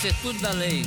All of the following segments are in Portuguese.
Isso é tudo da lei.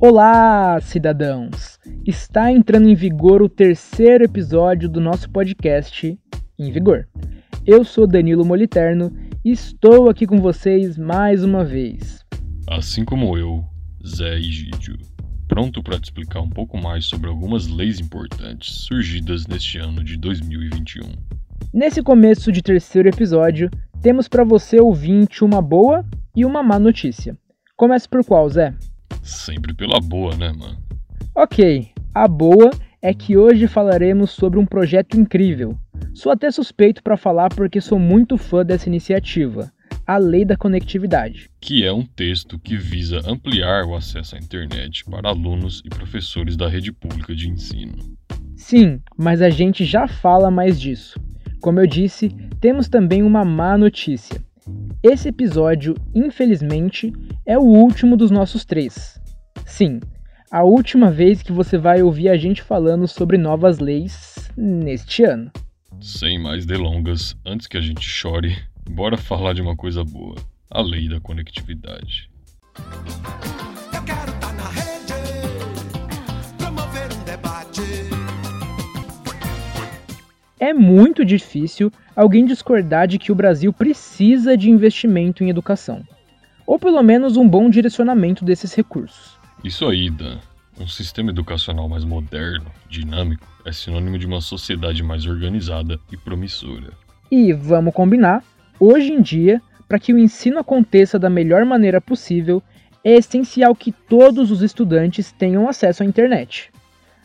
Olá, cidadãos! Está entrando em vigor o terceiro episódio do nosso podcast Em Vigor. Eu sou Danilo Moliterno e estou aqui com vocês mais uma vez. Assim como eu, Zé Egídio, pronto para te explicar um pouco mais sobre algumas leis importantes surgidas neste ano de 2021. Nesse começo de terceiro episódio, temos para você ouvinte uma boa e uma má notícia. Comece por qual, Zé? Sempre pela boa, né, mano? Ok, a boa é que hoje falaremos sobre um projeto incrível. Sou até suspeito para falar porque sou muito fã dessa iniciativa, a Lei da Conectividade. Que é um texto que visa ampliar o acesso à internet para alunos e professores da rede pública de ensino. Sim, mas a gente já fala mais disso. Como eu disse, temos também uma má notícia. Esse episódio, infelizmente, é o último dos nossos três. Sim, a última vez que você vai ouvir a gente falando sobre novas leis neste ano. Sem mais delongas, antes que a gente chore, bora falar de uma coisa boa: a lei da conectividade. É muito difícil alguém discordar de que o Brasil precisa de investimento em educação, ou pelo menos um bom direcionamento desses recursos. Isso aí, Dan. Um sistema educacional mais moderno, dinâmico, é sinônimo de uma sociedade mais organizada e promissora. E vamos combinar, hoje em dia, para que o ensino aconteça da melhor maneira possível, é essencial que todos os estudantes tenham acesso à internet.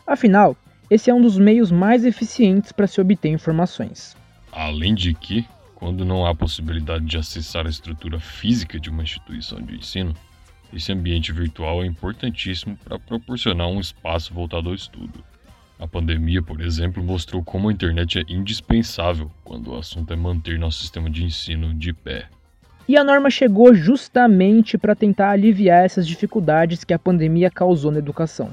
Afinal, esse é um dos meios mais eficientes para se obter informações. Além de que, quando não há possibilidade de acessar a estrutura física de uma instituição de ensino, esse ambiente virtual é importantíssimo para proporcionar um espaço voltado ao estudo. A pandemia, por exemplo, mostrou como a internet é indispensável quando o assunto é manter nosso sistema de ensino de pé. E a norma chegou justamente para tentar aliviar essas dificuldades que a pandemia causou na educação.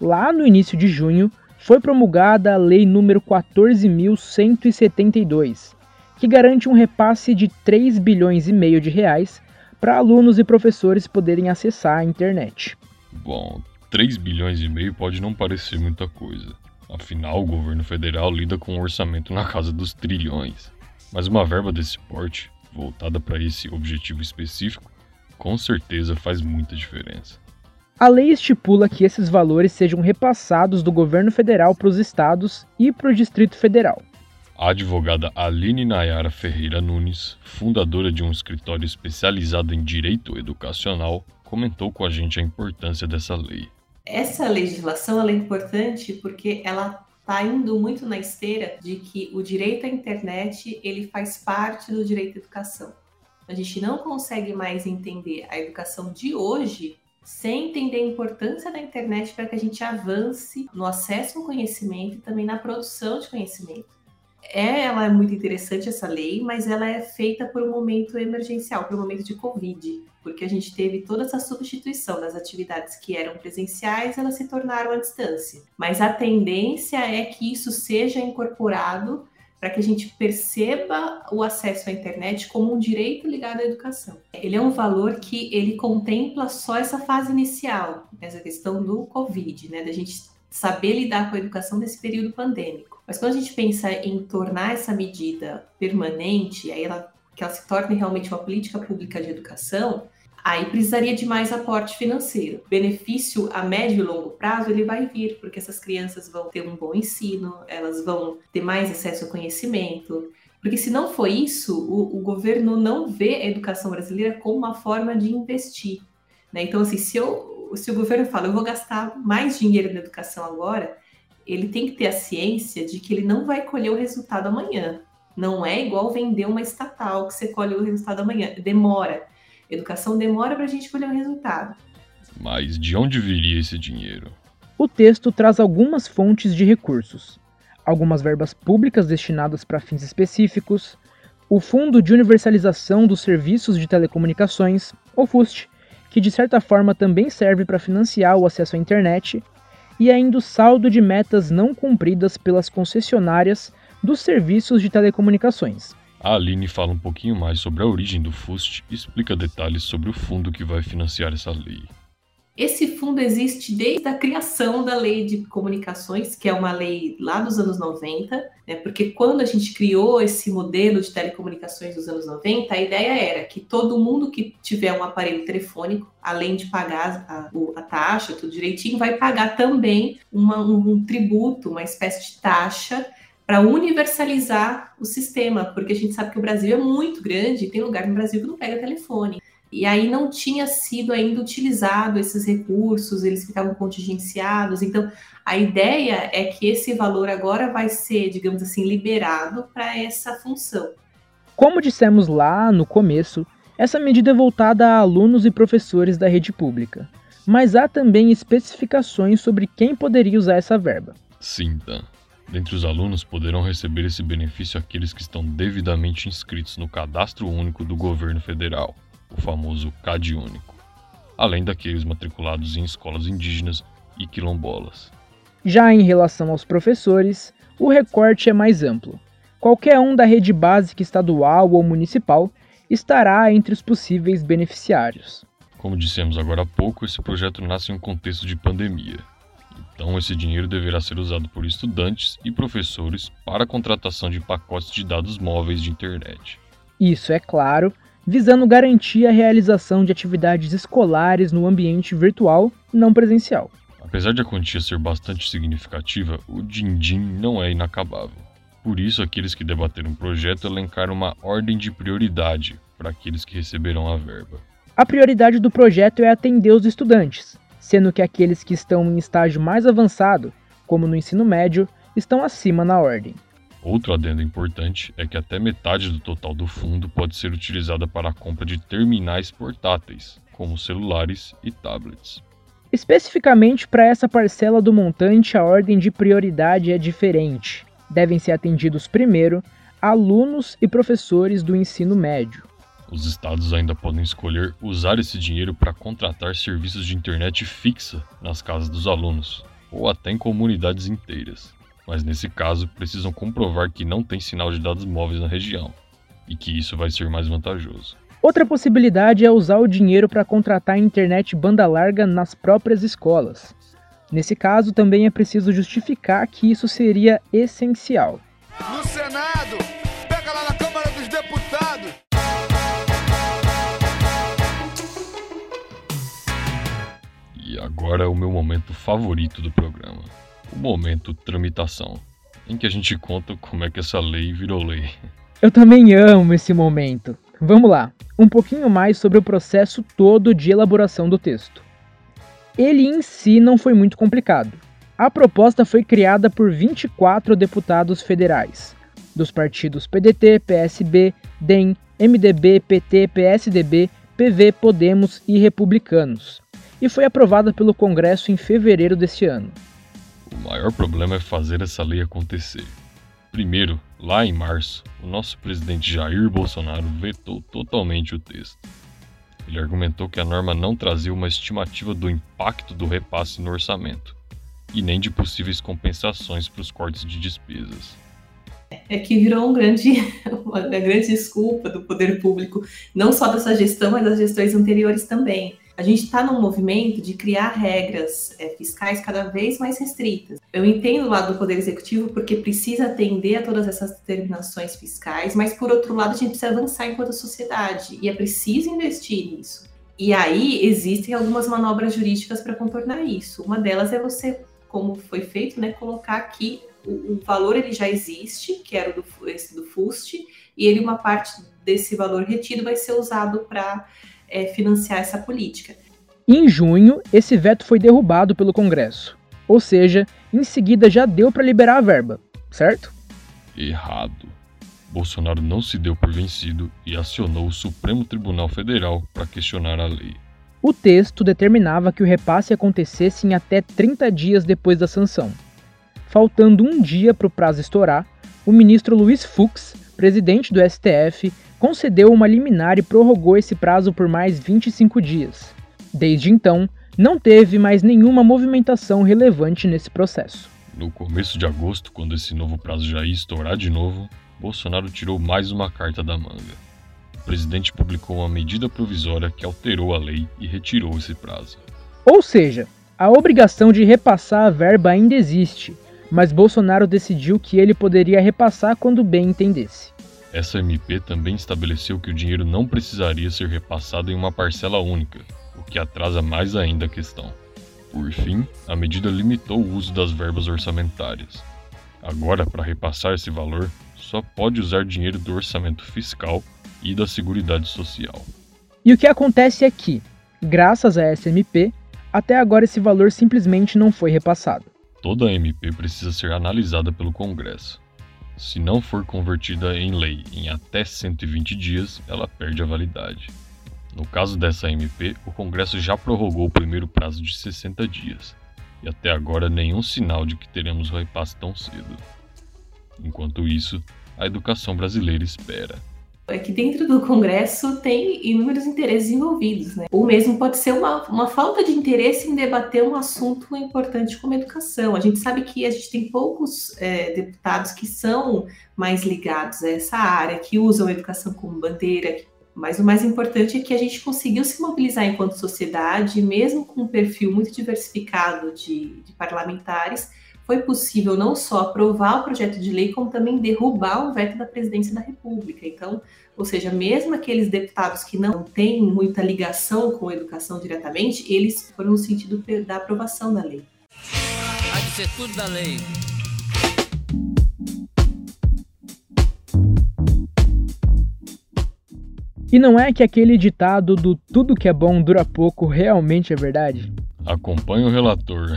Lá no início de junho, foi promulgada a Lei número 14.172, que garante um repasse de 3 bilhões e meio de reais para alunos e professores poderem acessar a internet. Bom, 3 bilhões e meio pode não parecer muita coisa. Afinal, o governo federal lida com um orçamento na casa dos trilhões. Mas uma verba desse porte, voltada para esse objetivo específico, com certeza faz muita diferença. A lei estipula que esses valores sejam repassados do governo federal para os estados e para o Distrito Federal. A advogada Aline Nayara Ferreira Nunes, fundadora de um escritório especializado em direito educacional, comentou com a gente a importância dessa lei. Essa legislação ela é importante porque ela está indo muito na esteira de que o direito à internet ele faz parte do direito à educação. A gente não consegue mais entender a educação de hoje sem entender a importância da internet para que a gente avance no acesso ao conhecimento e também na produção de conhecimento. É, ela é muito interessante essa lei, mas ela é feita por um momento emergencial, por um momento de Covid, porque a gente teve toda essa substituição das atividades que eram presenciais, elas se tornaram à distância. Mas a tendência é que isso seja incorporado para que a gente perceba o acesso à internet como um direito ligado à educação. Ele é um valor que ele contempla só essa fase inicial, essa questão do Covid, né, da gente saber lidar com a educação nesse período pandêmico. Mas quando a gente pensa em tornar essa medida permanente, aí ela, que ela se torne realmente uma política pública de educação, aí precisaria de mais aporte financeiro. Benefício a médio e longo prazo ele vai vir, porque essas crianças vão ter um bom ensino, elas vão ter mais acesso ao conhecimento. Porque se não for isso, o, o governo não vê a educação brasileira como uma forma de investir. Né? Então, assim, se, eu, se o governo fala, eu vou gastar mais dinheiro na educação agora, ele tem que ter a ciência de que ele não vai colher o resultado amanhã. Não é igual vender uma estatal que você colhe o resultado amanhã. Demora. Educação demora para a gente colher o resultado. Mas de onde viria esse dinheiro? O texto traz algumas fontes de recursos, algumas verbas públicas destinadas para fins específicos, o Fundo de Universalização dos Serviços de Telecomunicações, o FUST, que de certa forma também serve para financiar o acesso à internet, e ainda o saldo de metas não cumpridas pelas concessionárias dos serviços de telecomunicações. A Aline fala um pouquinho mais sobre a origem do FUST e explica detalhes sobre o fundo que vai financiar essa lei. Esse fundo existe desde a criação da Lei de Comunicações, que é uma lei lá dos anos 90, né? porque quando a gente criou esse modelo de telecomunicações dos anos 90, a ideia era que todo mundo que tiver um aparelho telefônico, além de pagar a, a taxa, tudo direitinho, vai pagar também uma, um, um tributo, uma espécie de taxa para universalizar o sistema, porque a gente sabe que o Brasil é muito grande e tem lugar no Brasil que não pega telefone. E aí não tinha sido ainda utilizado esses recursos, eles ficavam contingenciados. Então, a ideia é que esse valor agora vai ser, digamos assim, liberado para essa função. Como dissemos lá no começo, essa medida é voltada a alunos e professores da rede pública. Mas há também especificações sobre quem poderia usar essa verba. Sim, Dan. Dentre os alunos poderão receber esse benefício aqueles que estão devidamente inscritos no Cadastro Único do Governo Federal o famoso CAD único, além daqueles matriculados em escolas indígenas e quilombolas. Já em relação aos professores, o recorte é mais amplo. Qualquer um da rede básica estadual ou municipal estará entre os possíveis beneficiários. Como dissemos agora há pouco, esse projeto nasce em um contexto de pandemia. Então, esse dinheiro deverá ser usado por estudantes e professores para a contratação de pacotes de dados móveis de internet. Isso, é claro, visando garantir a realização de atividades escolares no ambiente virtual não presencial. Apesar de a quantia ser bastante significativa, o din-din não é inacabável. Por isso, aqueles que debateram o projeto elencaram uma ordem de prioridade para aqueles que receberão a verba. A prioridade do projeto é atender os estudantes, sendo que aqueles que estão em estágio mais avançado, como no ensino médio, estão acima na ordem. Outro adendo importante é que até metade do total do fundo pode ser utilizada para a compra de terminais portáteis, como celulares e tablets. Especificamente para essa parcela do montante, a ordem de prioridade é diferente. Devem ser atendidos primeiro alunos e professores do ensino médio. Os estados ainda podem escolher usar esse dinheiro para contratar serviços de internet fixa nas casas dos alunos, ou até em comunidades inteiras mas nesse caso precisam comprovar que não tem sinal de dados móveis na região e que isso vai ser mais vantajoso. Outra possibilidade é usar o dinheiro para contratar internet banda larga nas próprias escolas. Nesse caso, também é preciso justificar que isso seria essencial. No Senado, Agora é o meu momento favorito do programa o momento tramitação, em que a gente conta como é que essa lei virou lei. Eu também amo esse momento. Vamos lá, um pouquinho mais sobre o processo todo de elaboração do texto. Ele em si não foi muito complicado. A proposta foi criada por 24 deputados federais, dos partidos PDT, PSB, DEM, MDB, PT, PSDB, PV, Podemos e Republicanos, e foi aprovada pelo Congresso em fevereiro deste ano. O maior problema é fazer essa lei acontecer. Primeiro, lá em março, o nosso presidente Jair Bolsonaro vetou totalmente o texto. Ele argumentou que a norma não trazia uma estimativa do impacto do repasse no orçamento e nem de possíveis compensações para os cortes de despesas. É que virou um grande, uma grande desculpa do poder público, não só dessa gestão, mas das gestões anteriores também a gente está num movimento de criar regras é, fiscais cada vez mais restritas. Eu entendo o lado do Poder Executivo porque precisa atender a todas essas determinações fiscais, mas por outro lado a gente precisa avançar enquanto sociedade e é preciso investir nisso. E aí existem algumas manobras jurídicas para contornar isso. Uma delas é você, como foi feito, né, colocar aqui o, o valor ele já existe, que era do, esse do FUST, e ele uma parte desse valor retido vai ser usado para é, financiar essa política. Em junho, esse veto foi derrubado pelo Congresso. Ou seja, em seguida já deu para liberar a verba, certo? Errado. Bolsonaro não se deu por vencido e acionou o Supremo Tribunal Federal para questionar a lei. O texto determinava que o repasse acontecesse em até 30 dias depois da sanção. Faltando um dia para o prazo estourar, o ministro Luiz Fux, presidente do STF, concedeu uma liminar e prorrogou esse prazo por mais 25 dias. Desde então, não teve mais nenhuma movimentação relevante nesse processo. No começo de agosto, quando esse novo prazo já ia estourar de novo, Bolsonaro tirou mais uma carta da manga. O presidente publicou uma medida provisória que alterou a lei e retirou esse prazo. Ou seja, a obrigação de repassar a verba ainda existe, mas Bolsonaro decidiu que ele poderia repassar quando bem entendesse. Essa MP também estabeleceu que o dinheiro não precisaria ser repassado em uma parcela única, o que atrasa mais ainda a questão. Por fim, a medida limitou o uso das verbas orçamentárias. Agora, para repassar esse valor, só pode usar dinheiro do orçamento fiscal e da Seguridade Social. E o que acontece é que, graças a essa MP, até agora esse valor simplesmente não foi repassado. Toda MP precisa ser analisada pelo Congresso. Se não for convertida em lei em até 120 dias, ela perde a validade. No caso dessa MP, o Congresso já prorrogou o primeiro prazo de 60 dias, e até agora nenhum sinal de que teremos o repasse tão cedo. Enquanto isso, a educação brasileira espera. É que dentro do Congresso tem inúmeros interesses envolvidos, né? Ou mesmo pode ser uma, uma falta de interesse em debater um assunto importante como educação. A gente sabe que a gente tem poucos é, deputados que são mais ligados a essa área, que usam a educação como bandeira, mas o mais importante é que a gente conseguiu se mobilizar enquanto sociedade, mesmo com um perfil muito diversificado de, de parlamentares, foi possível não só aprovar o projeto de lei, como também derrubar o veto da presidência da República. Então, ou seja, mesmo aqueles deputados que não têm muita ligação com a educação diretamente, eles foram no sentido da aprovação da lei. Há de ser tudo da lei. E não é que aquele ditado do tudo que é bom dura pouco realmente é verdade? Acompanhe o relator.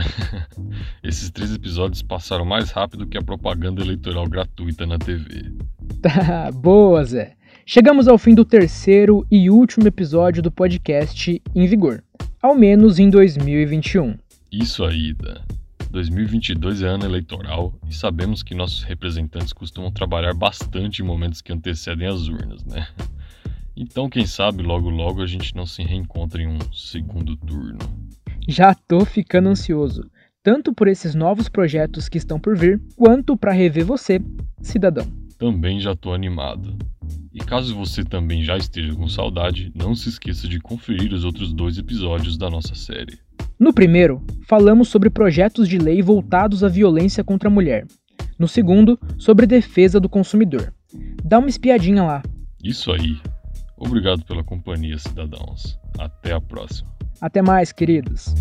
Esses três episódios passaram mais rápido que a propaganda eleitoral gratuita na TV. Tá, boa, Zé. Chegamos ao fim do terceiro e último episódio do podcast Em Vigor, ao menos em 2021. Isso aí, Da. 2022 é ano eleitoral e sabemos que nossos representantes costumam trabalhar bastante em momentos que antecedem as urnas, né? Então, quem sabe logo logo a gente não se reencontra em um segundo turno. Já tô ficando ansioso, tanto por esses novos projetos que estão por vir, quanto para rever você, cidadão. Também já tô animado. E caso você também já esteja com saudade, não se esqueça de conferir os outros dois episódios da nossa série. No primeiro, falamos sobre projetos de lei voltados à violência contra a mulher. No segundo, sobre defesa do consumidor. Dá uma espiadinha lá. Isso aí. Obrigado pela companhia, cidadãos. Até a próxima. Até mais, queridos!